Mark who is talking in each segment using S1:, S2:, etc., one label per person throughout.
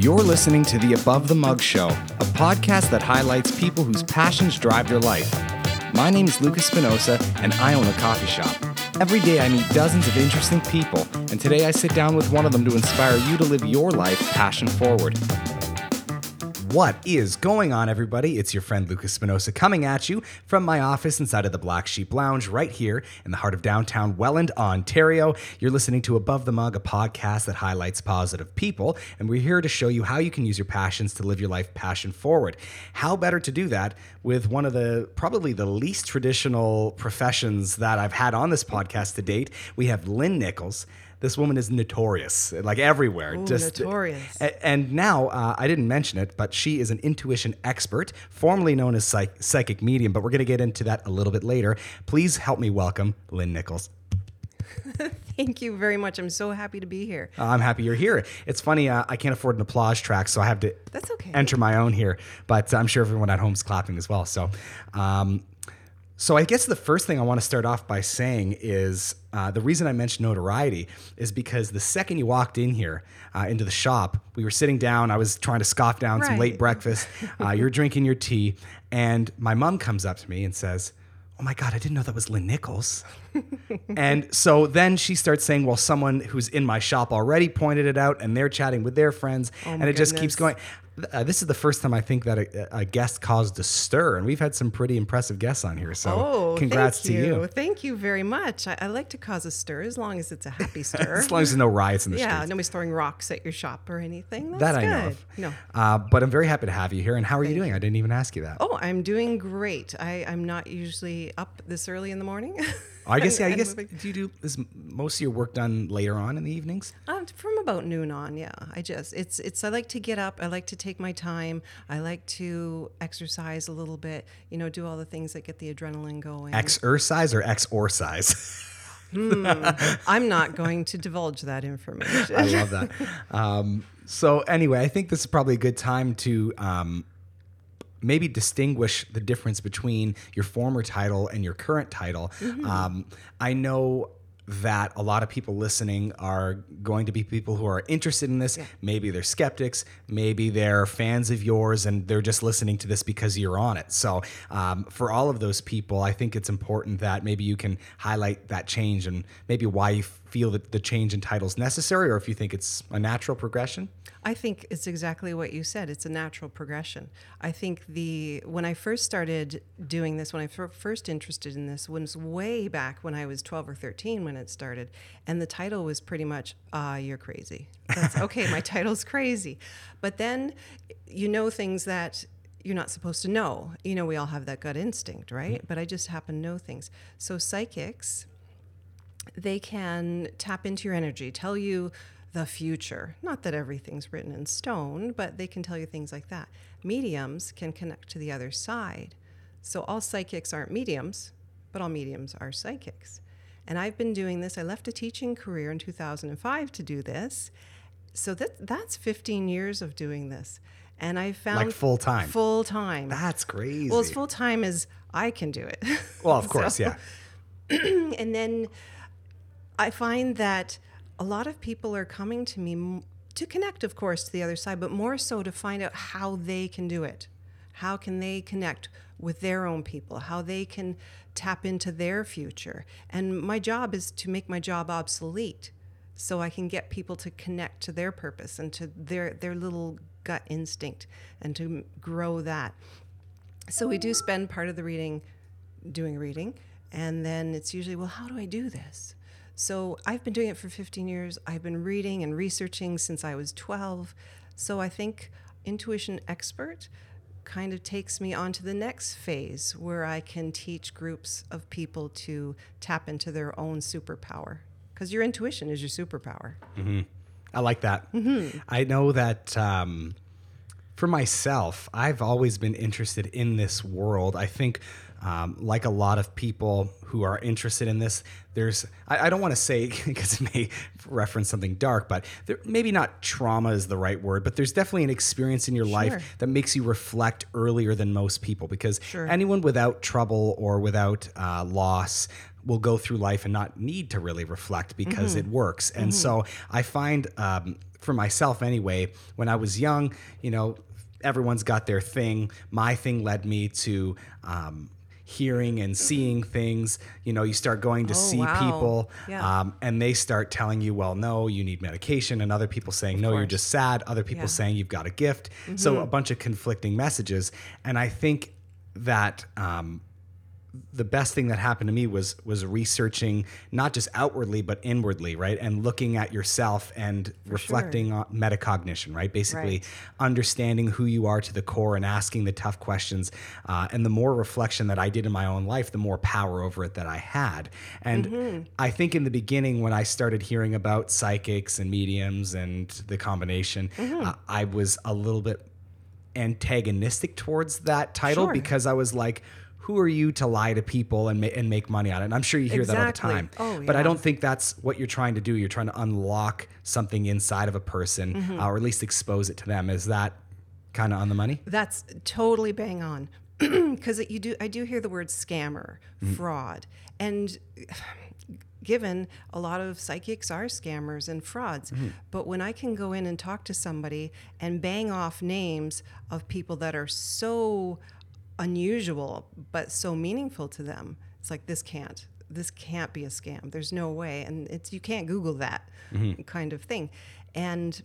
S1: You're listening to the Above the Mug Show, a podcast that highlights people whose passions drive their life. My name is Lucas Spinoza, and I own a coffee shop. Every day I meet dozens of interesting people, and today I sit down with one of them to inspire you to live your life passion forward. What is going on, everybody? It's your friend Lucas Spinoza coming at you from my office inside of the Black Sheep Lounge right here in the heart of downtown Welland, Ontario. You're listening to Above the Mug, a podcast that highlights positive people, and we're here to show you how you can use your passions to live your life passion forward. How better to do that with one of the probably the least traditional professions that I've had on this podcast to date? We have Lynn Nichols. This woman is notorious, like everywhere.
S2: Ooh, notorious.
S1: a- And now, uh, I didn't mention it, but she is an intuition expert, formerly known as psych- psychic medium. But we're going to get into that a little bit later. Please help me welcome Lynn Nichols.
S2: Thank you very much. I'm so happy to be here.
S1: Uh, I'm happy you're here. It's funny, uh, I can't afford an applause track, so I have to
S2: That's okay.
S1: enter my own here. But I'm sure everyone at home's clapping as well. So, um, so I guess the first thing I want to start off by saying is uh, the reason I mentioned notoriety is because the second you walked in here uh, into the shop, we were sitting down. I was trying to scoff down some late breakfast. Uh, you're drinking your tea, and my mom comes up to me and says, "Oh my God, I didn't know that was Lynn Nichols." and so then she starts saying, "Well, someone who's in my shop already pointed it out, and they're chatting with their friends, and
S2: my
S1: it just keeps going." Uh, this is the first time I think that a, a guest caused a stir, and we've had some pretty impressive guests on here. So,
S2: Oh,
S1: congrats
S2: thank
S1: to you.
S2: Thank you very much. I, I like to cause a stir as long as it's a happy stir.
S1: As long as there's no riots in the
S2: yeah,
S1: streets.
S2: nobody's throwing rocks at your shop or anything. That's
S1: that I
S2: good.
S1: know of.
S2: No.
S1: Uh, but I'm very happy to have you here. And how are you doing? I didn't even ask you that.
S2: Oh, I'm doing great. I, I'm not usually up this early in the morning.
S1: I guess, yeah, I guess,
S2: moving.
S1: do you do is most of your work done later on in the evenings?
S2: Um, from about noon on, yeah. I just it's it's I like to get up. I like to take my time. I like to exercise a little bit. You know, do all the things that get the adrenaline going.
S1: Exercise or ex or size?
S2: I'm not going to divulge that information.
S1: I love that. Um, so anyway, I think this is probably a good time to um, maybe distinguish the difference between your former title and your current title. Um, I know that a lot of people listening are going to be people who are interested in this. Maybe they're skeptics, maybe they're fans of yours, and they're just listening to this because you're on it. So, um, for all of those people, I think it's important that maybe you can highlight that change and maybe why you feel that the change in title is necessary, or if you think it's a natural progression.
S2: I think it's exactly what you said. It's a natural progression. I think the when I first started doing this, when I first interested in this, was way back when I was 12 or 13 when it started, and the title was pretty much "Ah, you're crazy." That's okay. my title's crazy, but then you know things that you're not supposed to know. You know, we all have that gut instinct, right? But I just happen to know things. So psychics they can tap into your energy, tell you the future. Not that everything's written in stone, but they can tell you things like that. Mediums can connect to the other side. So all psychics aren't mediums, but all mediums are psychics. And I've been doing this. I left a teaching career in 2005 to do this. So that that's 15 years of doing this. And I found
S1: Like full time?
S2: Full time.
S1: That's crazy.
S2: Well, as full time as I can do it.
S1: Well, of course,
S2: So-
S1: yeah.
S2: and then I find that a lot of people are coming to me to connect, of course, to the other side, but more so to find out how they can do it. How can they connect with their own people? How they can tap into their future? And my job is to make my job obsolete so I can get people to connect to their purpose and to their, their little gut instinct and to grow that. So we do spend part of the reading doing a reading, and then it's usually, well, how do I do this? So I've been doing it for 15 years. I've been reading and researching since I was 12. So I think intuition expert kind of takes me on to the next phase where I can teach groups of people to tap into their own superpower. Because your intuition is your superpower.
S1: I like that. I know that um, for myself, I've always been interested in this world. I think, um, like a lot of people who are interested in this, there's, I, I don't want to say because it may reference something dark, but there, maybe not trauma is the right word, but there's definitely an experience in your
S2: Sure.
S1: life that makes you reflect earlier than most people because
S2: Sure.
S1: anyone without trouble or without uh, loss will go through life and not need to really reflect because
S2: Mm-hmm.
S1: it works. And so I find um, for myself anyway, when I was young, you know, everyone's got their thing. My thing led me to. Um, hearing and seeing things you know you start going to
S2: Oh,
S1: see
S2: wow.
S1: people
S2: Yeah.
S1: um, and they start telling you well no you need medication and other people saying no you're just sad other people
S2: Yeah. Mm-hmm.
S1: saying you've got a gift so a bunch of conflicting messages and i think that um, the best thing that happened to me was was researching not just outwardly but inwardly right? And looking at yourself and reflecting on metacognition right? Basically
S2: Right.
S1: understanding who you are to the core and asking the tough questions uh, and the more reflection that i did in my own life the more power over it that i had. And i think in the beginning when i started hearing about psychics and mediums and the combination uh, i was a little bit antagonistic towards that title
S2: Sure.
S1: because I was like, who are you to lie to people and, ma- and make money on it? And I'm sure you hear that all the time.
S2: Oh,
S1: But I don't think that's what you're trying to do. You're trying to unlock something inside of a person
S2: Mm-hmm.
S1: uh, or at least expose it to them. Is that kind of on the money?
S2: That's totally bang on. Because you do, I do hear the word scammer,
S1: Mm-hmm.
S2: fraud, and given a lot of psychics are scammers and frauds,
S1: Mm-hmm.
S2: but when I can go in and talk to somebody and bang off names of people that are so unusual but so meaningful to them, it's like this can't. This can't be a scam. There's no way, and it's you can't Google that kind of thing, and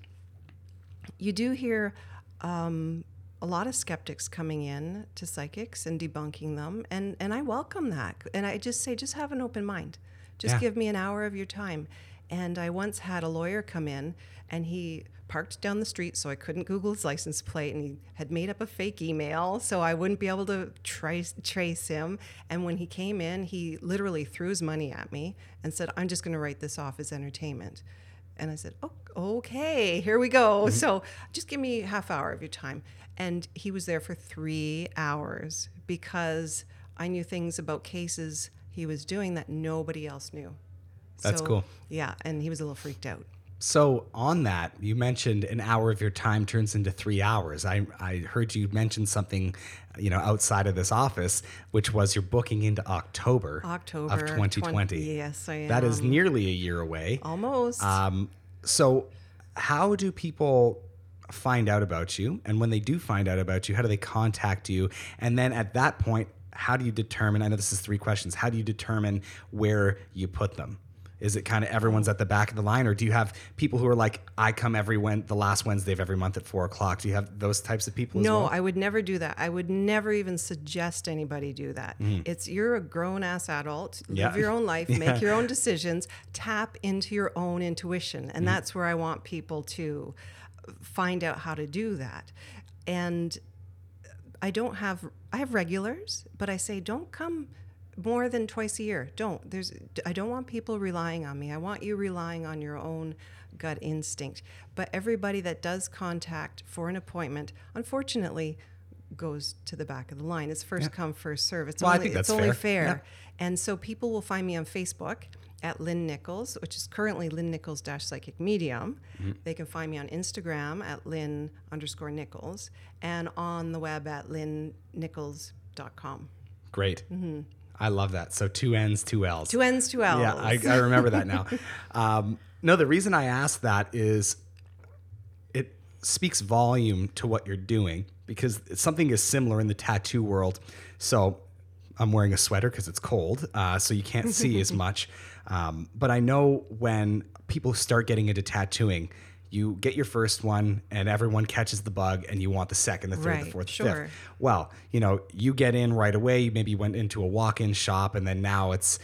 S2: you do hear um, a lot of skeptics coming in to psychics and debunking them, and and I welcome that. And I just say, just have an open mind. Just
S1: Yeah.
S2: give me an hour of your time. And I once had a lawyer come in, and he parked down the street, so I couldn't Google his license plate, and he had made up a fake email, so I wouldn't be able to trace trace him. And when he came in, he literally threw his money at me and said, "I'm just going to write this off as entertainment." And I said, oh, okay, here we go. Mm-hmm. So just give me half hour of your time. And he was there for three hours because I knew things about cases he was doing that nobody else knew.
S1: That's cool.
S2: Yeah, and he was a little freaked out.
S1: So on that, you mentioned an hour of your time turns into three hours. I, I heard you mention something, you know, outside of this office, which was you're booking into October,
S2: October
S1: of 2020.
S2: 20 yes, I am.
S1: That is nearly a year away.
S2: Almost.
S1: Um, so, how do people find out about you? And when they do find out about you, how do they contact you? And then at that point, how do you determine? I know this is three questions. How do you determine where you put them? Is it kind of everyone's at the back of the line, or do you have people who are like, I come every Wed the last Wednesday of every month at four o'clock? Do you have those types of people? as
S2: No,
S1: well?
S2: I would never do that. I would never even suggest anybody do that. Hmm. It's you're a grown ass adult. Live.
S1: Yeah.
S2: your own life, yeah. make your own decisions, tap into your own intuition. And hmm. that's where I want people to find out how to do that. And I don't have I have regulars, but I say don't come more than twice a year. Don't. There's I don't want people relying on me. I want you relying on your own gut instinct. But everybody that does contact for an appointment, unfortunately, goes to the back of the line. It's first come, first serve. It's
S1: Well, I
S2: only
S1: think
S2: it's
S1: that's
S2: only
S1: fair.
S2: fair. And so people will find me on Facebook at Lynn Nichols, which is currently Lynn Nichols dash psychic medium.
S1: Mm-hmm.
S2: They can find me on Instagram at Lynn underscore Nichols and on the web at lynnnichols.com.
S1: Great. I love that. So two N's, two L's.
S2: Two N's, two L's.
S1: Yeah, I, I remember that now. Um, no, the reason I asked that is it speaks volume to what you're doing because something is similar in the tattoo world. So I'm wearing a sweater because it's cold, uh, so you can't see as much. Um, but I know when people start getting into tattooing, you get your first one and everyone catches the bug and you want the second, the third, the
S2: Right,
S1: fourth, the fifth. Well, you know, you get in right away. You maybe you went into a walk-in shop and then now it's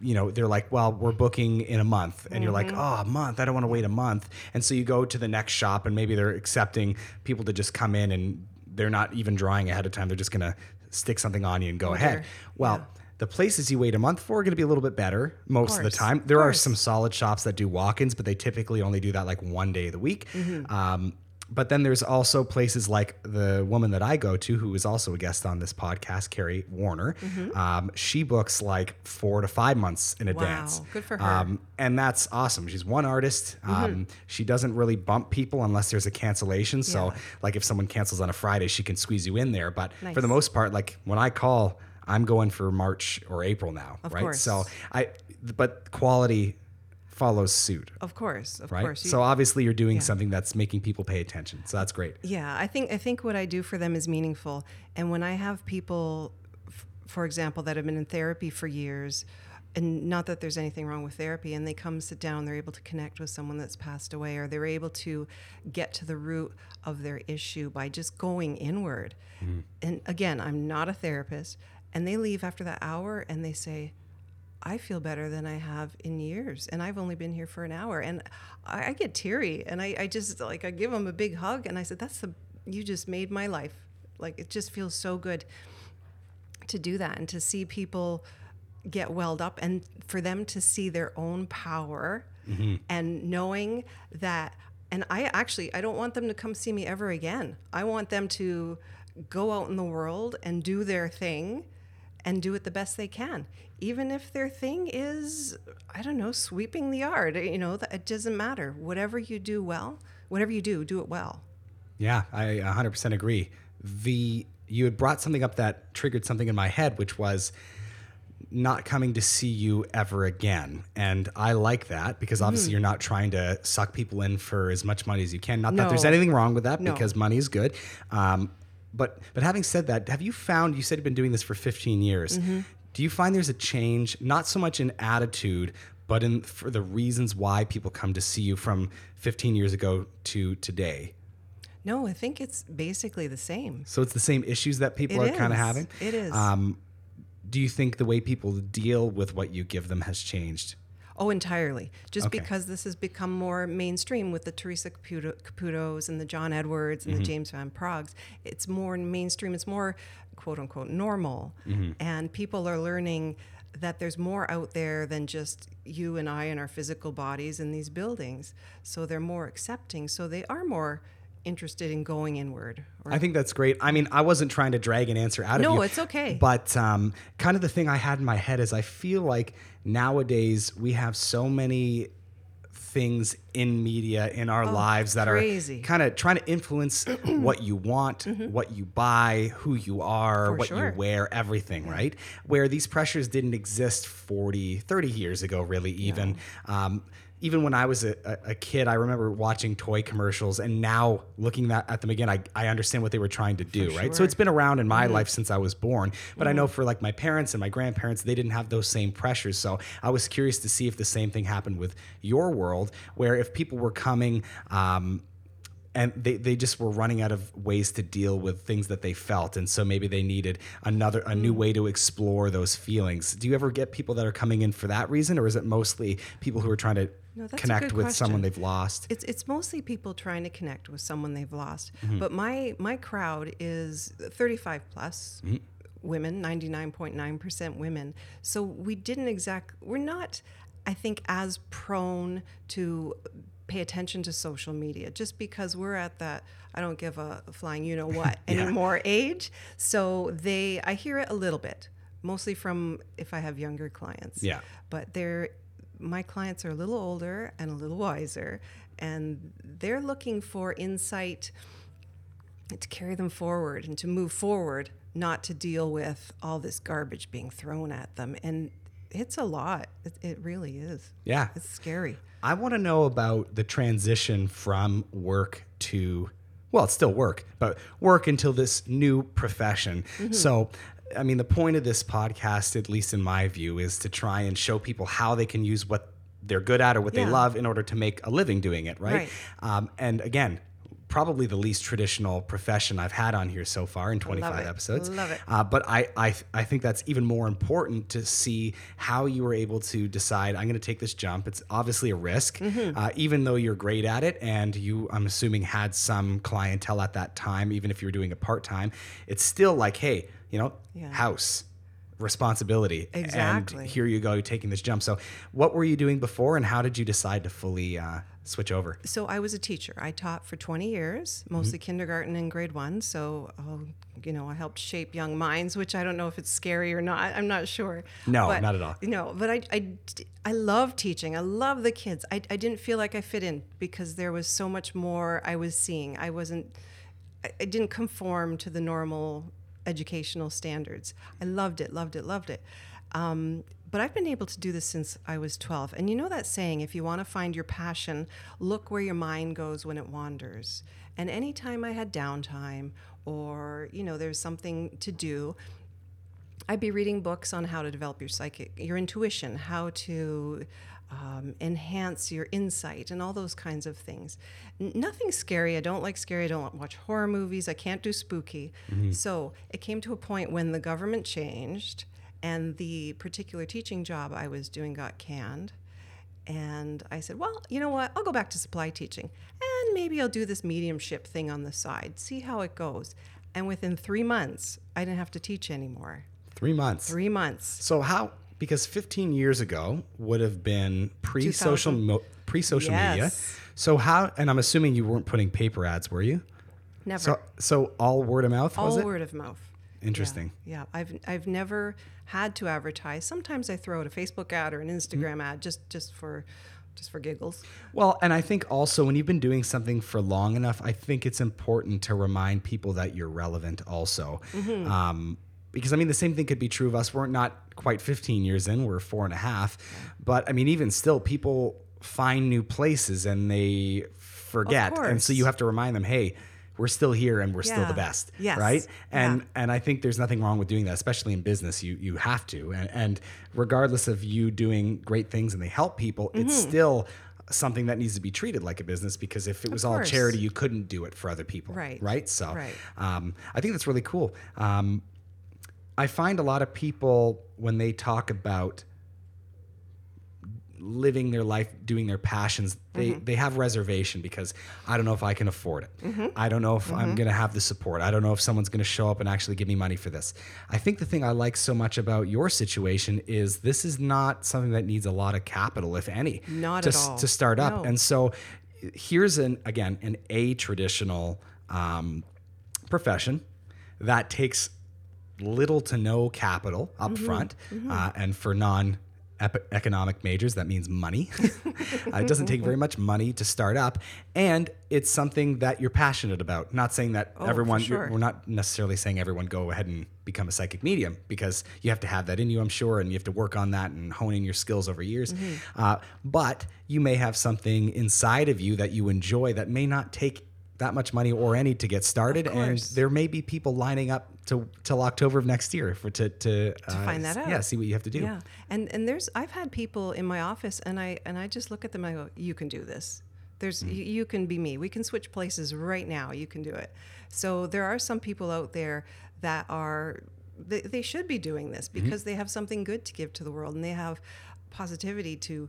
S1: you know, they're like, well, we're booking in a month. And you're like,
S2: Mm-hmm.
S1: oh, a month. I don't want to wait a month. And so you go to the next shop and maybe they're accepting people to just come in and they're not even drawing ahead of time. They're just going to stick something on you and go ahead. Well, the places you wait a month for are going to be a little bit better most of, the time. There are some solid shops that do walk ins, but they typically only do that like one day of the week.
S2: Mm-hmm.
S1: Um, but then there's also places like the woman that I go to, who is also a guest on this podcast, Carrie Warner.
S2: Mm-hmm.
S1: Um, she books like four to five months in advance.
S2: good for her. Mm-hmm.
S1: Um, and that's awesome. She's one artist. Um, she doesn't really bump people unless there's a cancellation. So,
S2: Yeah.
S1: like if someone cancels on a Friday, she can squeeze you in there. But for the most part, like when I call, I'm going for March or April now,
S2: Of
S1: right?
S2: course.
S1: So I, but quality follows suit,
S2: Of course, of
S1: right?
S2: course. You-
S1: so obviously you're doing
S2: Yeah.
S1: something that's making people pay attention. So that's great.
S2: Yeah, I think I think what I do for them is meaningful. And when I have people, f- for example, that have been in therapy for years, and not that there's anything wrong with therapy, and they come sit down, they're able to connect with someone that's passed away, or they're able to get to the root of their issue by just going inward. Mm-hmm. And again, I'm not a therapist, and they leave after that hour and they say, I feel better than I have in years, and I've only been here for an hour, and I, I get teary, and I, I just like I give them a big hug, and I said, "That's the you just made my life." Like it just feels so good to do that and to see people get welled up, and for them to see their own power, mm-hmm. and knowing that. And I actually I don't want them to come see me ever again. I want them to go out in the world and do their thing and do it the best they can even if their thing is i don't know sweeping the yard you know it doesn't matter whatever you do well whatever you do do it well
S1: Yeah, I 100% agree. The you had brought something up that triggered something in my head, which was not coming to see you ever again. And I like that because obviously you're not trying to suck people in for as much money as you can. Not that there's anything wrong with that
S2: No.
S1: because money is good. Um, but but having said that, have you found you said you've been doing this for 15 years? Do you find there's a change, not so much in attitude, but in for the reasons why people come to see you from 15 years ago to today?
S2: no i think it's basically the same
S1: So it's the same issues that people
S2: It
S1: are kind of having.
S2: It is.
S1: Um, do you think the way people deal with what you give them has changed?
S2: Oh, entirely. Just
S1: Okay.
S2: because this has become more mainstream with the Teresa Caputo, Caputos and the John Edwards and the James Van Praaghs, it's more mainstream. It's more quote unquote normal, and people are learning that there's more out there than just you and I and our physical bodies in these buildings. So they're more accepting. So they are more interested in going inward. Or,
S1: I think that's great. I mean, I wasn't trying to drag an answer out of you.
S2: No, it's okay.
S1: But um, kind of the thing I had in my head is I feel like nowadays we have so many things in media in our lives that
S2: Oh, crazy.
S1: are kind of trying to influence what you want, what you buy, who you are,
S2: Mm-hmm. For
S1: what
S2: sure.
S1: you wear, everything, right? Where these pressures didn't exist 40, 30 years ago, really, even. Um, even when I was a, a, kid, I remember watching toy commercials, and now looking that, at them again, I, I understand what they were trying to do, right? So it's been around in my mm-hmm. life since I was born. But I know mm-hmm. for like my parents and my grandparents, they didn't have those same pressures. So I was curious to see if the same thing happened with your world, where if people were coming, um, and they, they just were running out of ways to deal with things that they felt and so maybe they needed another a new mm. way to explore those feelings do you ever get people that are coming in for that reason or is it mostly people who are trying to
S2: No, that's a
S1: connect
S2: good
S1: with someone
S2: question.
S1: they've lost
S2: It's it's mostly people trying to connect with someone they've lost.
S1: Mm-hmm.
S2: But my my crowd is 35 plus
S1: Mm-hmm.
S2: women, 99.9% women. So we didn't exact we're not I think as prone to pay attention to social media just because we're at that I don't give a flying you know what anymore age. So they I hear it a little bit, mostly from if I have younger clients
S1: Yeah.
S2: but they're my clients are a little older and a little wiser and they're looking for insight to carry them forward and to move forward not to deal with all this garbage being thrown at them. And it's a lot. It, it really is.
S1: Yeah.
S2: It's scary.
S1: I want to know about the transition from work to, well, it's still work, but work until this new profession.
S2: Mm-hmm.
S1: So, I mean, the point of this podcast, at least in my view, is to try and show people how they can use what they're good at or what they love in order to make a living doing it, right?
S2: Right.
S1: Um, and again, probably the least traditional profession I've had on here so far in 25
S2: it.
S1: episodes.
S2: Love it.
S1: Uh, but I, I, I think that's even more important to see how you were able to decide I'm going to take this jump. It's obviously a risk,
S2: Mm-hmm.
S1: uh, even though you're great at it and you, I'm assuming, had some clientele at that time, even if you were doing it part time. It's still like, hey, you know,
S2: Yeah.
S1: house responsibility
S2: Exactly.
S1: and here you go taking this jump. So what were you doing before and how did you decide to fully uh, switch over?
S2: So i was a teacher. I taught for 20 years mostly kindergarten and grade one. So oh, you know i helped shape young minds which i don't know if it's scary or not. I'm not sure.
S1: No,
S2: But-
S1: not at all.
S2: no but i i, I love teaching. I love the kids. I, I didn't feel like i fit in because there was so much more i was seeing. I wasn't I didn't conform to the normal educational standards. I loved it, loved it, loved it. Um, but I've been able to do this since I was 12. And you know that saying, if you want to find your passion, look where your mind goes when it wanders. And anytime I had downtime or, you know, there's something to do, I'd be reading books on how to develop your psychic, your intuition, how to um, enhance your insight, and all those kinds of things. N- nothing scary. I don't like scary. I don't watch horror movies. I can't do spooky. So it came to a point when the government changed and the particular teaching job I was doing got canned. And I said, well, you know what? I'll go back to supply teaching and maybe I'll do this mediumship thing on the side, see how it goes. And within three months, I didn't have to teach anymore.
S1: Three months.
S2: Three months.
S1: So how? Because 15 years ago would have been pre-social mo- pre-social media. So how? And I'm assuming you weren't putting paper ads, were you?
S2: Never.
S1: So so all word of mouth was
S2: All
S1: it?
S2: word of mouth.
S1: Interesting.
S2: Yeah, yeah. I've I've never had to advertise. Sometimes I throw out a Facebook ad or an Instagram ad just just for just for giggles.
S1: Well, and I think also when you've been doing something for long enough, I think it's important to remind people that you're relevant also.
S2: Mm-hmm.
S1: Um, because I mean, the same thing could be true of us. We're not quite 15 years in, we're four and a half. But I mean, even still, people find new places and they forget. And so you have to remind them, hey, we're still here and we're still the best.
S2: Yes.
S1: Right. And
S2: Yeah.
S1: and I think there's nothing wrong with doing that, especially in business. You you have to. And and regardless of you doing great things and they help people,
S2: Mm-hmm.
S1: it's still something that needs to be treated like a business because if it was all charity, you couldn't do it for other people.
S2: Right.
S1: Right. So
S2: Right.
S1: Um, I think that's really cool. Um, I find a lot of people when they talk about living their life doing their passions they
S2: Mm-hmm.
S1: they have reservation because i don't know if i can afford it i don't know if i'm going to have the support i don't know if someone's going to show up and actually give me money for this i think the thing i like so much about your situation is this is not something that needs a lot of capital if any
S2: Not
S1: to,
S2: at all.
S1: to start up
S2: No.
S1: and so here's an again an a traditional um, profession that takes little to no capital up
S2: Mm-hmm.
S1: front Uh, and for non economic majors that means money Uh, it doesn't take very much money to start up and it's something that you're passionate about not saying that
S2: Oh,
S1: everyone,
S2: sure.
S1: we're not necessarily saying everyone go ahead and become a psychic medium because you have to have that in you i'm sure and you have to work on that and honing your skills over years
S2: Mm-hmm.
S1: uh, but you may have something inside of you that you enjoy that may not take that much money or any to get started and there may be people lining up to till October of next year for to to, uh,
S2: find that out.
S1: Yeah, see what you have to do.
S2: Yeah, and and there's I've had people in my office, and I and I just look at them. and I go, "You can do this. There's
S1: Mm.
S2: you, you can be me. We can switch places right now. You can do it." So there are some people out there that are they, they should be doing this
S1: Mm-hmm.
S2: because they have something good to give to the world, and they have positivity to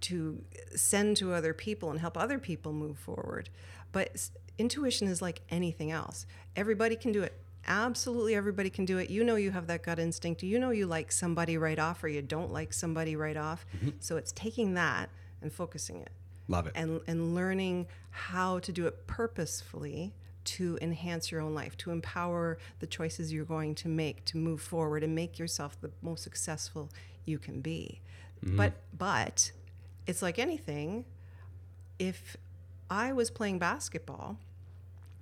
S2: to send to other people and help other people move forward. But intuition is like anything else. Everybody can do it. Absolutely everybody can do it. You know you have that gut instinct. You know you like somebody right off or you don't like somebody right off. Mm-hmm. So it's taking that and focusing it
S1: Love it.
S2: and and learning how to do it purposefully to enhance your own life, to empower the choices you're going to make to move forward and make yourself the most successful you can be. Mm-hmm. But but it's like anything. If I was playing basketball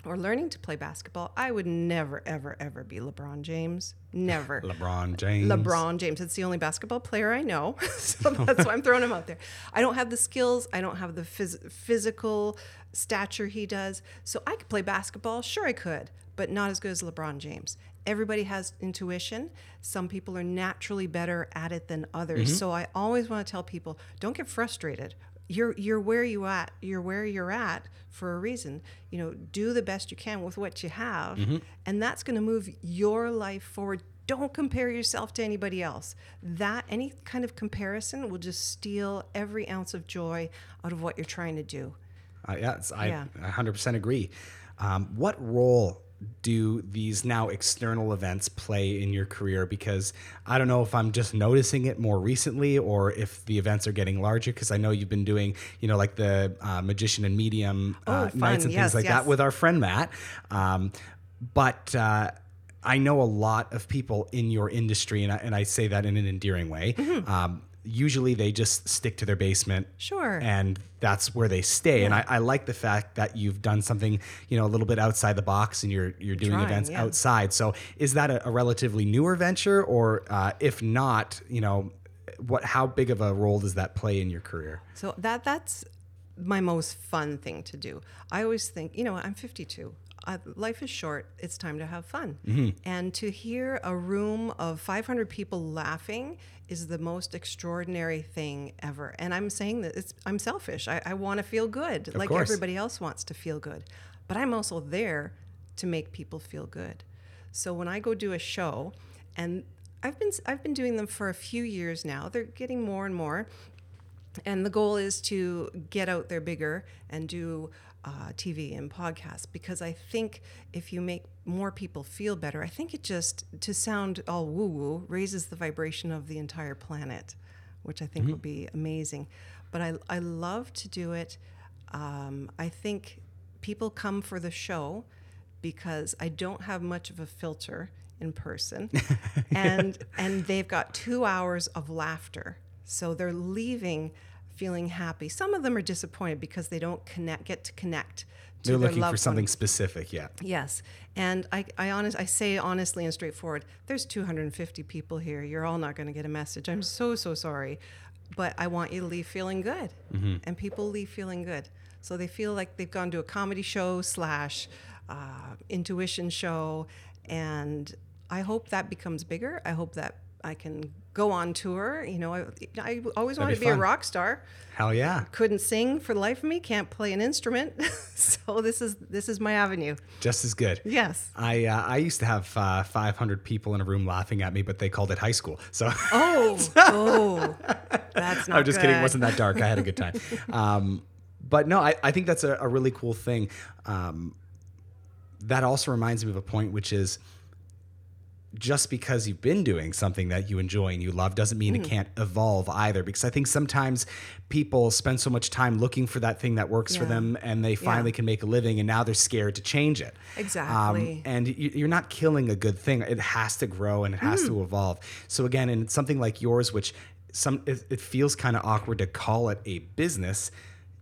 S2: or learning to play basketball, I would never ever ever be LeBron James. Never.
S1: LeBron James.
S2: LeBron James. It's the only basketball player I know. so that's why I'm throwing him out there. I don't have the skills. I don't have the phys- physical stature he does. So I could play basketball. Sure, I could, but not as good as LeBron James. Everybody has intuition. Some people are naturally better at it than others. Mm-hmm. So I always want to tell people don't get frustrated. You're you're where you at. You're where you're at for a reason. You know, do the best you can with what you have, and that's going to move your life forward don't compare yourself to anybody else. That any kind of comparison will just steal every ounce of joy out of what you're trying to do.
S1: Uh, yes, I
S2: Yeah.
S1: 100% agree. Um, what role do these now external events play in your career? Because I don't know if I'm just noticing it more recently or if the events are getting larger. Because I know you've been doing, you know, like the uh, magician and medium uh,
S2: Oh,
S1: nights and
S2: Yes,
S1: things like
S2: yes.
S1: that with our friend Matt. Um, but uh, I know a lot of people in your industry, and I, and I say that in an endearing way.
S2: Mm-hmm.
S1: Um, usually they just stick to their basement
S2: Sure.
S1: and that's where they stay and I, I like the fact that you've done something you know a little bit outside the box and you're you're doing
S2: Trying,
S1: events
S2: yeah.
S1: outside so is that a, a relatively newer venture or uh, if not you know what how big of a role does that play in your career
S2: So that that's my most fun thing to do. I always think, you know, I'm 52. Uh, life is short. It's time to have fun. And to hear a room of 500 people laughing is the most extraordinary thing ever. And I'm saying that it's I'm selfish. I, I want to feel good, like
S1: course.
S2: everybody else wants to feel good. But I'm also there to make people feel good. So when I go do a show, and I've been I've been doing them for a few years now. They're getting more and more and the goal is to get out there bigger and do uh, TV and podcasts because I think if you make more people feel better, I think it just to sound all woo woo raises the vibration of the entire planet, which I think would be amazing. But I I love to do it. Um, I think people come for the show because I don't have much of a filter in person, and and they've got two hours of laughter, so they're leaving feeling happy. Some of them are disappointed because they don't connect, get to connect. To
S1: they're looking for something
S2: one.
S1: specific yeah
S2: Yes, and I, I honest, I say honestly and straightforward. There's 250 people here. You're all not going to get a message. I'm so so sorry, but I want you to leave feeling good, and people leave feeling good. So they feel like they've gone to a comedy show slash uh, intuition show, and I hope that becomes bigger. I hope that I can go on tour. You know, I, I always wanted
S1: be
S2: to be a rock star
S1: hell yeah
S2: couldn't sing for the life of me can't play an instrument so this is this is my avenue
S1: just as good
S2: yes
S1: I uh, I used to have uh, 500 people in a room laughing at me, but they called it high school. So
S2: oh oh that's not
S1: I'm just kidding. It wasn't that dark. I had a good time. Um, but no, I, I think that's a, a really cool thing. Um, that also reminds me of a point, which is just because you've been doing something that you enjoy and you love doesn't mean
S2: Mm.
S1: it can't evolve either. Because I think sometimes people spend so much time looking for that thing that works for them and they finally can make a living and now they're scared to change it.
S2: Exactly.
S1: Um, and you- you're not killing a good thing. It has to grow and it has
S2: Mm.
S1: to evolve. So again, in something like yours, which some it, it feels kind of awkward to call it a business,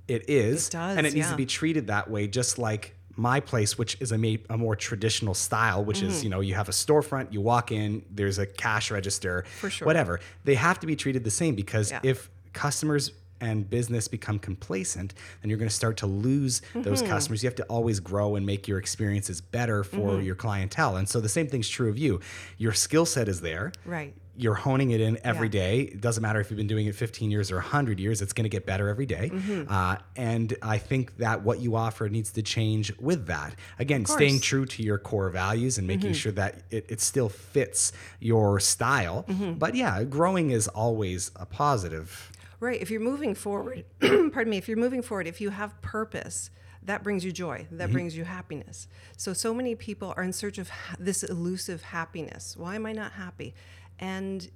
S1: it is,
S2: It does,
S1: and it needs to be treated that way, just like my place, which is a, ma- a more traditional style, which
S2: Mm-hmm.
S1: is you know you have a storefront, you walk in, there's a cash register,
S2: For sure.
S1: whatever. They have to be treated the same because
S2: Yeah.
S1: if customers and business become complacent, then you're going to start to lose those
S2: Mm-hmm.
S1: customers. You have to always grow and make your experiences better for
S2: Mm-hmm.
S1: your clientele. And so the same thing's true of you. Your skill set is there.
S2: right
S1: You're honing it in every
S2: Yeah.
S1: day. It doesn't matter if you've been doing it 15 years or 100 years, it's going to get better every day.
S2: Mm-hmm.
S1: Uh, and I think that what you offer needs to change with that. Again, staying.
S2: Mm-hmm.
S1: true to your core values and making sure that it, it still fits your style.
S2: Mm-hmm.
S1: But yeah, growing is always a positive.
S2: right if you're moving forward pardon me if you're moving forward if you have purpose that brings you joy that
S1: Mm-hmm.
S2: brings you happiness so so many people are in search of ha- this elusive happiness why am i not happy and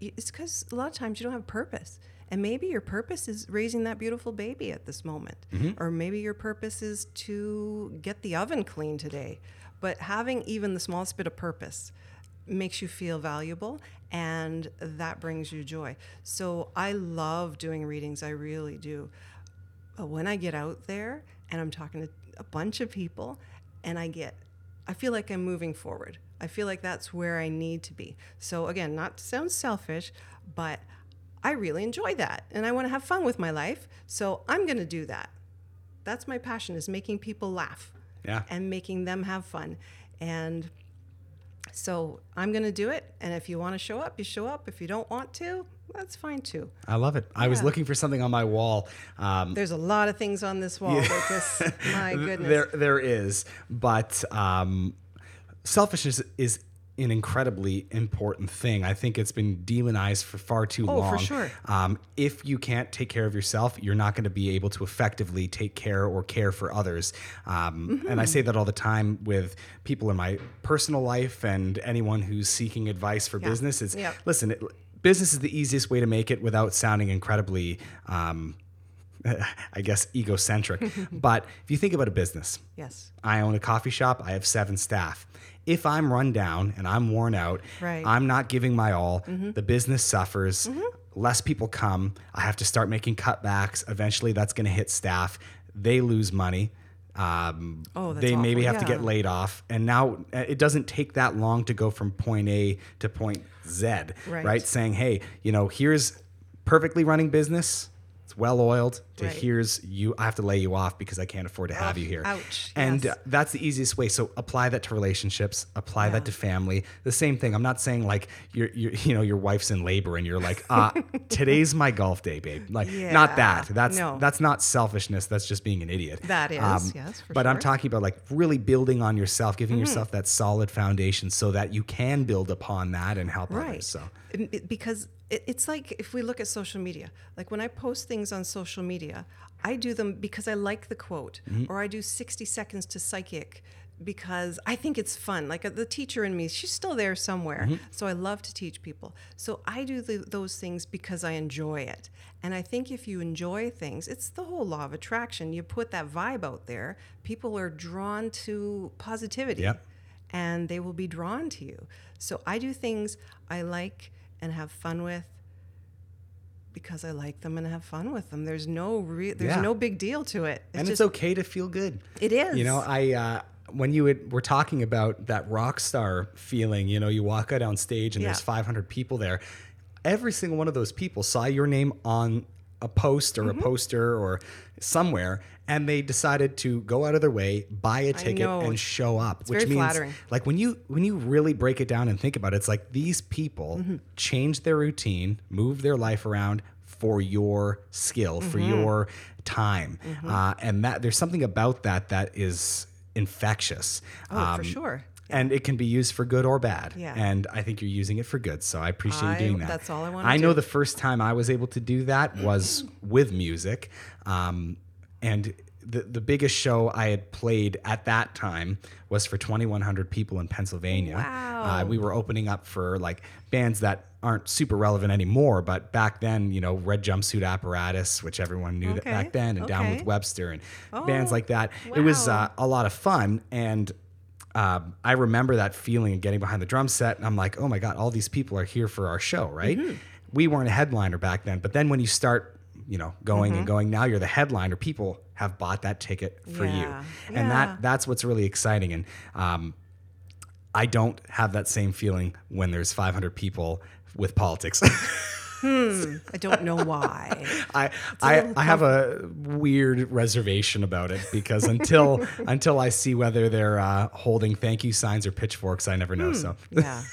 S2: it's because a lot of times you don't have purpose. And maybe your purpose is raising that beautiful baby at this moment.
S1: Mm-hmm.
S2: or maybe your purpose is to get the oven clean today. But having even the smallest bit of purpose makes you feel valuable and that brings you joy. So i love doing readings i really do. But when I get out there and I'm talking to a bunch of people and I get, I feel like I'm moving forward. I feel like that's where I need to be. So, again, not to sound selfish, but I really enjoy that and I want to have fun with my life. So, I'm going to do that. That's my passion is making people laugh
S1: Yeah.
S2: and making them have fun. And so I'm going to do it. And if you want to show up, you show up. If you don't want to, that's fine too.
S1: I love it. I was looking for something on my wall. Um,
S2: There's a lot of things on this wall, Lucas. My goodness.
S1: There, there is, but um, selfishness is an incredibly important thing. I think it's been demonized for far too
S2: Oh, for sure.
S1: Um, if you can't take care of yourself, you're not going to be able to effectively take care or care for others. Um, And I
S2: Mm-hmm.
S1: say that all the time with people in my personal life and anyone who's seeking advice for
S2: Yeah.
S1: business. Is listen, it, business is the easiest way to make it without sounding incredibly. Um, I guess egocentric. but if you think about a business,
S2: yes.
S1: I own a coffee shop, I have seven staff. If I'm run down and I'm worn out,
S2: Right. Mm-hmm.
S1: I'm not giving my all, the business suffers. less people come. I have to start making cutbacks. Eventually, that's going to hit staff. They lose money. Um,
S2: Oh,
S1: they maybe
S2: awful.
S1: have to get laid off. And now uh, it doesn't take that long to go from point A to point Z,
S2: Right.
S1: right? Saying, hey, you know, here's perfectly running business. It's well oiled. To
S2: Right.
S1: here's you. I have to lay you off because I can't afford to have you here.
S2: ouch.
S1: And
S2: Yes.
S1: that's the easiest way. So apply that to relationships. Apply
S2: Yeah.
S1: that to family. The same thing. I'm not saying like you're, you're you know your wife's in labor and you're like, uh, today's my golf day, babe. Like not that. That's
S2: No.
S1: that's not selfishness. That's just being an idiot. Um,
S2: That is, yes, for
S1: but I'm talking about like really building on yourself, giving
S2: Mm-hmm.
S1: yourself that solid foundation so that you can build upon that and help
S2: Right.
S1: others. So
S2: because it, it's like if we look at social media, like when I post things on social media, I do them because I like the quote,
S1: Mm-hmm.
S2: or I do 60 seconds to psychic because I think it's fun. Like uh, the teacher in me, she's still there somewhere.
S1: Mm-hmm.
S2: So I love to teach people. So I do the, those things because I enjoy it. And I think if you enjoy things, it's the whole law of attraction. You put that vibe out there, people are drawn to positivity
S1: Yep.
S2: and they will be drawn to you. So I do things I like and have fun with because I like them and have fun with them. There's no re- there's
S1: Yeah.
S2: no big deal to it. It's
S1: and
S2: just,
S1: it's okay to feel good.
S2: It is.
S1: You know, I uh, when you were talking about that rock star feeling, you know, you walk out on stage and there's 500 people there. Every single one of those people saw your name on a post or
S2: Mm-hmm.
S1: a poster or somewhere, and they decided to go out of their way, buy a ticket,
S2: know.
S1: and show up. which
S2: very
S1: means,
S2: flattering.
S1: like when you when you really break it down and think about it, it's like these people
S2: Mm-hmm.
S1: changed their routine, move their life around for your skill, for
S2: Mm-hmm.
S1: your time, uh, and that there's something about that that is infectious.
S2: oh, for sure.
S1: And it can be used for good or bad.
S2: Yeah.
S1: And I think you're using it for good. So I appreciate
S2: I-
S1: you doing that.
S2: that's all I wanna
S1: I know
S2: do.
S1: the first time I was able to do that was with music. Um, and the, the biggest show I had played at that time was for 2,100 people in Pennsylvania.
S2: Wow.
S1: Uh, we were opening up for like bands that aren't super relevant anymore, but back then, you know, Red Jumpsuit Apparatus, which everyone knew that back then, and Down with. Webster and bands
S2: Oh,
S1: like that. It was uh, a lot of fun. And um, I remember that feeling of getting behind the drum set, and I'm like, oh my god, all these people are here for our show, right?
S2: Mm-hmm.
S1: We weren't a headliner back then, but then when you start, you know, going
S2: Mm-hmm.
S1: and going, now you're the headliner. People have bought that ticket for you, and
S2: yeah.
S1: that that's what's really exciting. And um, I don't have that same feeling when there's 500 people with politics.
S2: hmm, I don't know why.
S1: I I, I have a weird reservation about it because until until I see whether they're uh, holding thank you signs or pitchforks, I never know. So
S2: yeah,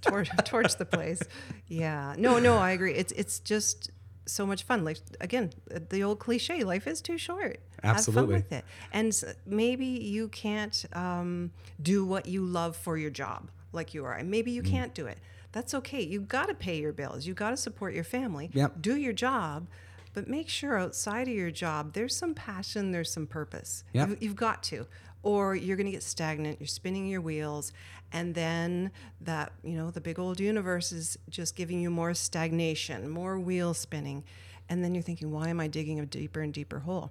S2: torch, torch the place. Yeah, no, no, I agree. It's it's just so much fun. Like again, the old cliche: life is too short.
S1: Absolutely.
S2: Have fun with it. And maybe you can't um, do what you love for your job, like you are. And maybe
S1: Mm.
S2: you can't do it. That's okay. You got to pay your bills. You got to support your family.
S1: Yep.
S2: Do your job. But make sure outside of your job, there's some passion, there's some purpose.
S1: Yep.
S2: You've, you've got to or you're going to get stagnant you're spinning your wheels and then that you know the big old universe is just giving you more stagnation more wheel spinning and then you're thinking why am i digging a deeper and deeper hole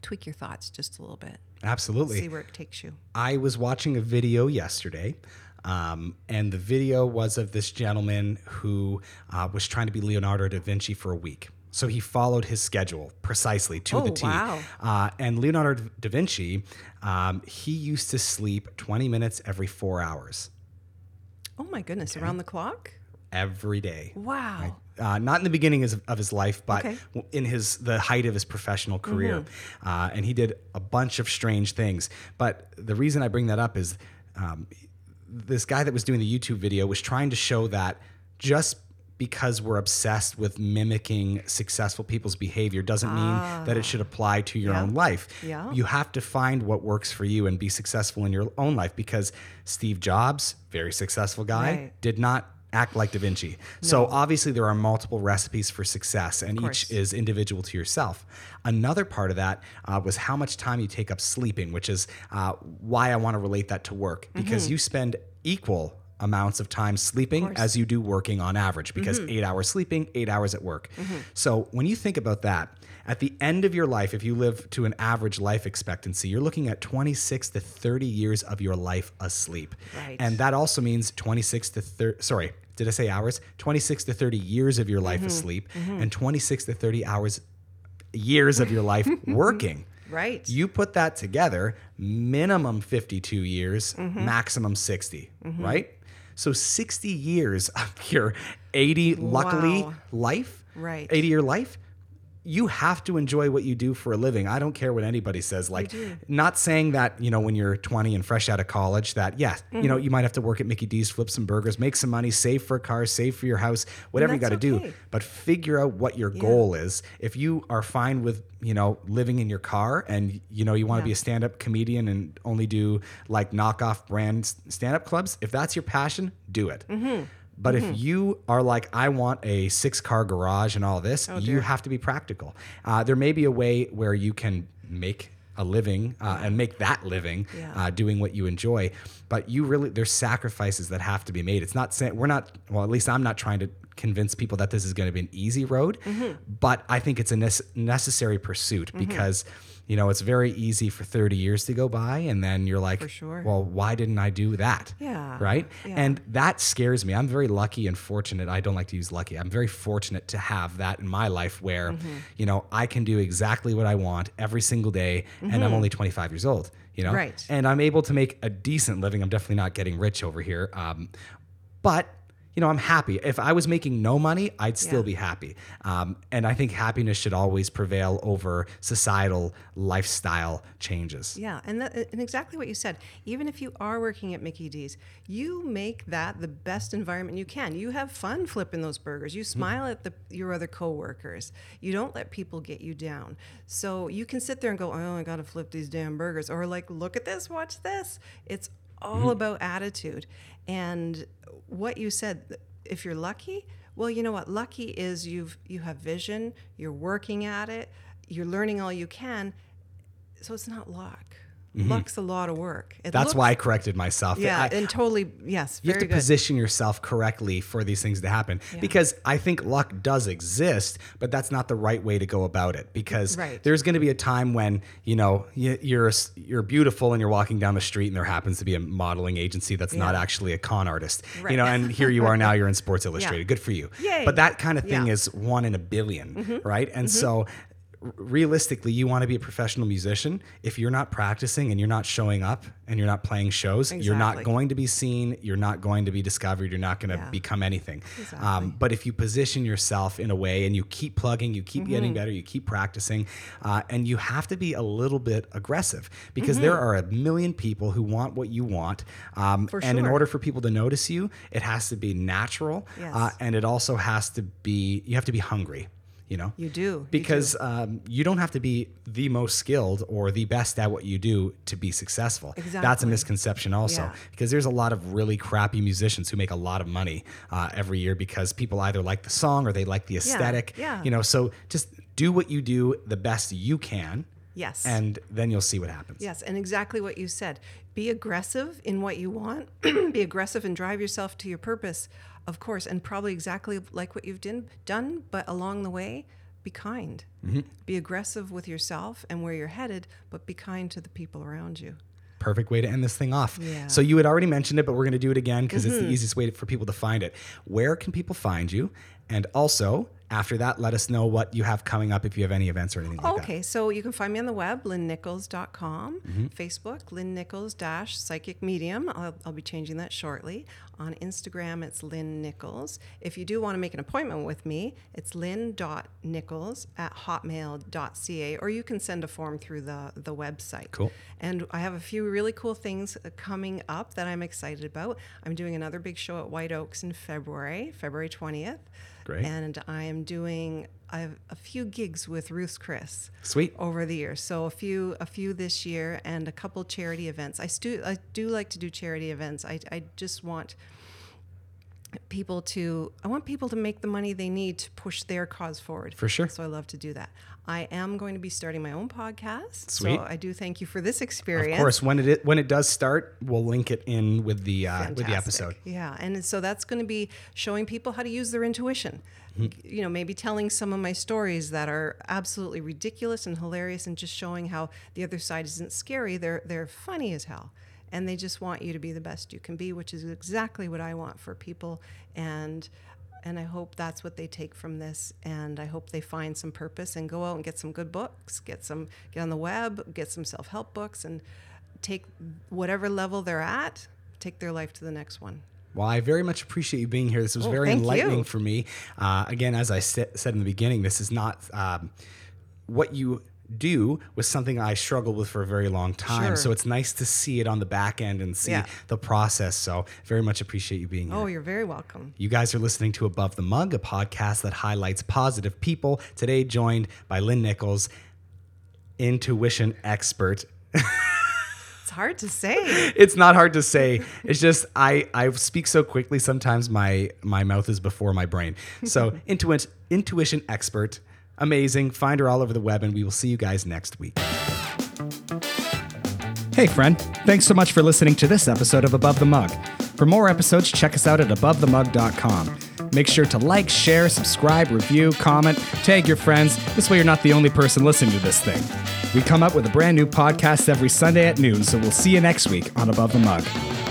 S2: tweak your thoughts just a little bit
S1: absolutely,
S2: see where it takes you
S1: I was watching a video yesterday. Um, and the video was of this gentleman who uh, was trying to be Leonardo da Vinci for a week. So he followed his schedule precisely to the
S2: Oh,
S1: T.
S2: wow.
S1: Uh, and Leonardo da Vinci, um, he used to sleep 20 minutes every four hours
S2: oh my goodness around the clock
S1: every day.
S2: wow
S1: Uh, not in the beginning of of his life, but
S2: Okay.
S1: in his the height of his professional career,
S2: Mm-hmm.
S1: uh, and he did a bunch of strange things. But the reason I bring that up is um, this guy that was doing the YouTube video was trying to show that just because we're obsessed with mimicking successful people's behavior doesn't mean that it should apply to your
S2: Ah.
S1: Own life.
S2: Yeah.
S1: You have to find what works for you and be successful in your own life because Steve Jobs, very successful guy,
S2: Right.
S1: did not act like Da Vinci. So obviously there are multiple recipes for success, and each is individual to yourself. Another part of that uh, was how much time you take up sleeping, which is uh, why I want to relate that to work because you spend equal amounts of time sleeping
S2: course.
S1: as you do working on average because eight hours sleeping eight hours at work so when you think about that at the end of your life if you live to an average life expectancy you're looking at 26 to 30 years of your life asleep
S2: Right.
S1: and that also means 26 to 30 sorry did I say hours? 26 to 30 years of your life
S2: Mm-hmm.
S1: asleep and 26 to 30 hours years of your life working.
S2: Right.
S1: You put that together, minimum 52 years,
S2: Mm-hmm.
S1: maximum 60, right? So 60 years of your 80 luckily
S2: Wow.
S1: life,
S2: Right.
S1: 80 year life, you have to enjoy what you do for a living. I don't care what anybody says. Like, not saying that, you know, when you're 20 and fresh out of college, that, yes, you
S2: Mm-hmm.
S1: know, you might have to work at Mickey D's, flip some burgers, make some money, save for a car, save for your house, whatever you got to do. But figure out what your goal is. If you are fine with, you know, living in your car and, you know, you want to
S2: Yeah.
S1: be a stand up comedian and only do like knockoff brand stand up clubs, if that's your passion, do it.
S2: Mm-hmm.
S1: But if you are like, I want a six car garage and all this,
S2: Oh,
S1: you have to be practical. Uh, there may be a way where you can make a living uh, and make that living
S2: Yeah.
S1: uh, doing what you enjoy, but you really there's sacrifices that have to be made. It's not saying we're not well, at least I'm not trying to convince people that this is going to be an easy road,
S2: Mm-hmm.
S1: but I think it's a nece- necessary pursuit because you know it's very easy for 30 years to go by and then you're like,
S2: For sure.
S1: well, why didn't I do that?
S2: Yeah.
S1: Right.
S2: Yeah.
S1: And that scares me. I'm very lucky and fortunate. I don't like to use lucky. I'm very fortunate to have that in my life where,
S2: Mm-hmm.
S1: you know, I can do exactly what I want every single day and I'm only 25 years old, you know?
S2: Mm-hmm. Right.
S1: And I'm able to make a decent living. I'm definitely not getting rich over here. Um, but you know, I'm happy. If I was making no money, I'd still
S2: Yeah.
S1: be happy. Um, and I think happiness should always prevail over societal lifestyle changes.
S2: Yeah, and that, and exactly what you said. Even if you are working at Mickey D's, you make that the best environment you can. You have fun flipping those burgers. You smile at the your other coworkers. You don't let people get you down. So you can sit there and go, "Oh, I got to flip these damn burgers," or like, "Look at this, watch this." It's all mm-hmm. about attitude. And what you said, if you're lucky, well, you know what? Lucky is you've you have vision. You're working at it. You're learning all you can so it's not luck. Luck's a lot of work. It
S1: Mm-hmm. That's
S2: looks-
S1: why I corrected myself.
S2: Yeah,
S1: I-
S2: and totally, yes,
S1: you have to
S2: good.
S1: position yourself correctly for these things to happen because I think luck does exist, but that's not the right way to go about it because
S2: Right.
S1: there's going to be a time when you know you- you're you're beautiful and you're walking down the street and there happens to be a modeling agency that's not actually a con artist, you know, and here you are now you're in Sports Illustrated. Good for you.
S2: Yay.
S1: But that kind of thing
S2: Yeah.
S1: is one in a 1000000000 right? And so r- realistically you want to be a professional musician if you're not practicing and you're not showing up and you're not playing shows you're not going to be seen you're not going to be discovered you're not going to
S2: Yeah.
S1: become anything
S2: Exactly.
S1: um, but if you position yourself in a way and you keep plugging you keep
S2: Mm-hmm.
S1: getting better you keep practicing uh, and you have to be a little bit aggressive because there
S2: Mm-hmm.
S1: are a million people who want what you want um, and in order for people to notice you it has to be natural
S2: Yes.
S1: uh, and it also has to be you have to be hungry you know
S2: You do, you do.
S1: because um, you don't have to be the most skilled or the best at what you do to be successful. exactly. That's a misconception also
S2: Yeah.
S1: because there's a lot of really crappy musicians who make a lot of money uh, every year because people either like the song or they like the aesthetic.
S2: yeah. yeah.
S1: You know, so just do what you do the best you can,
S2: yes,
S1: and then you'll see what happens.
S2: yes, and exactly what you said. Be aggressive in what you want. be aggressive and drive yourself to your purpose, of course, and probably exactly like what you've done. Done, but along the way, be kind.
S1: Mm-hmm.
S2: Be aggressive with yourself and where you're headed, but be kind to the people around you.
S1: perfect way to end this thing off.
S2: Yeah.
S1: So you had already mentioned it, but we're going to do it again because it's the easiest way for people to find it. Where can people find you? And also, after that, let us know what you have coming up if you have any events or anything like that.
S2: Okay, so you can find me on the web, lynnnichols.com,
S1: Mm-hmm.
S2: Facebook, Lynn Nichols dash psychic medium. I'll, I'll be changing that shortly. On Instagram, it's Lynn Nichols. If you do want to make an appointment with me, it's lynn.nichols at hotmail.ca, or you can send a form through the, the website.
S1: Cool.
S2: And I have a few really cool things uh, coming up that I'm excited about. I'm doing another big show at White Oaks in February, February 20th.
S1: Great.
S2: And I am doing I have a few gigs with Ruth Chris
S1: Sweet.
S2: over the years. So a few a few this year and a couple charity events. I do I do like to do charity events. I I just want people to I want people to make the money they need to push their cause forward.
S1: For sure.
S2: So I love to do that. I am going to be starting my own podcast.
S1: Sweet.
S2: So I do thank you for this experience.
S1: Of course, when it when it does start, we'll link it in with the uh, with the episode.
S2: Yeah, and so that's going to be showing people how to use their intuition. You know, maybe telling some of my stories that are absolutely ridiculous and hilarious, and just showing how the other side isn't scary. They're they're funny as hell, and they just want you to be the best you can be, which is exactly what I want for people. And and I hope that's what they take from this. And I hope they find some purpose and go out and get some good books, get some get on the web, get some self help books, and take whatever level they're at, take their life to the next one.
S1: Well, I very much appreciate you being here. This was
S2: Oh,
S1: very enlightening
S2: you.
S1: for me. Uh, again, as I sa- said in the beginning, this is not um, what you do was something I struggled with for a very long time.
S2: Sure.
S1: So it's nice to see it on the back end and see
S2: Yeah.
S1: the process. So very much appreciate you being oh, here.
S2: Oh, you're very welcome.
S1: You guys are listening to Above the Mug, a podcast that highlights positive people. Today, joined by Lynn Nichols, intuition expert.
S2: It's hard to say.
S1: It's not hard to say. It's just I I speak so quickly. Sometimes my my mouth is before my brain. So intuit intuition expert, amazing. Find her all over the web, and we will see you guys next week.
S3: Hey, friend. Thanks so much for listening to this episode of Above the Mug. For more episodes, check us out at abovethemug.com. Make sure to like, share, subscribe, review, comment, tag your friends. This way, you're not the only person listening to this thing. We come up with a brand new podcast every Sunday at noon, so we'll see you next week on Above the Mug.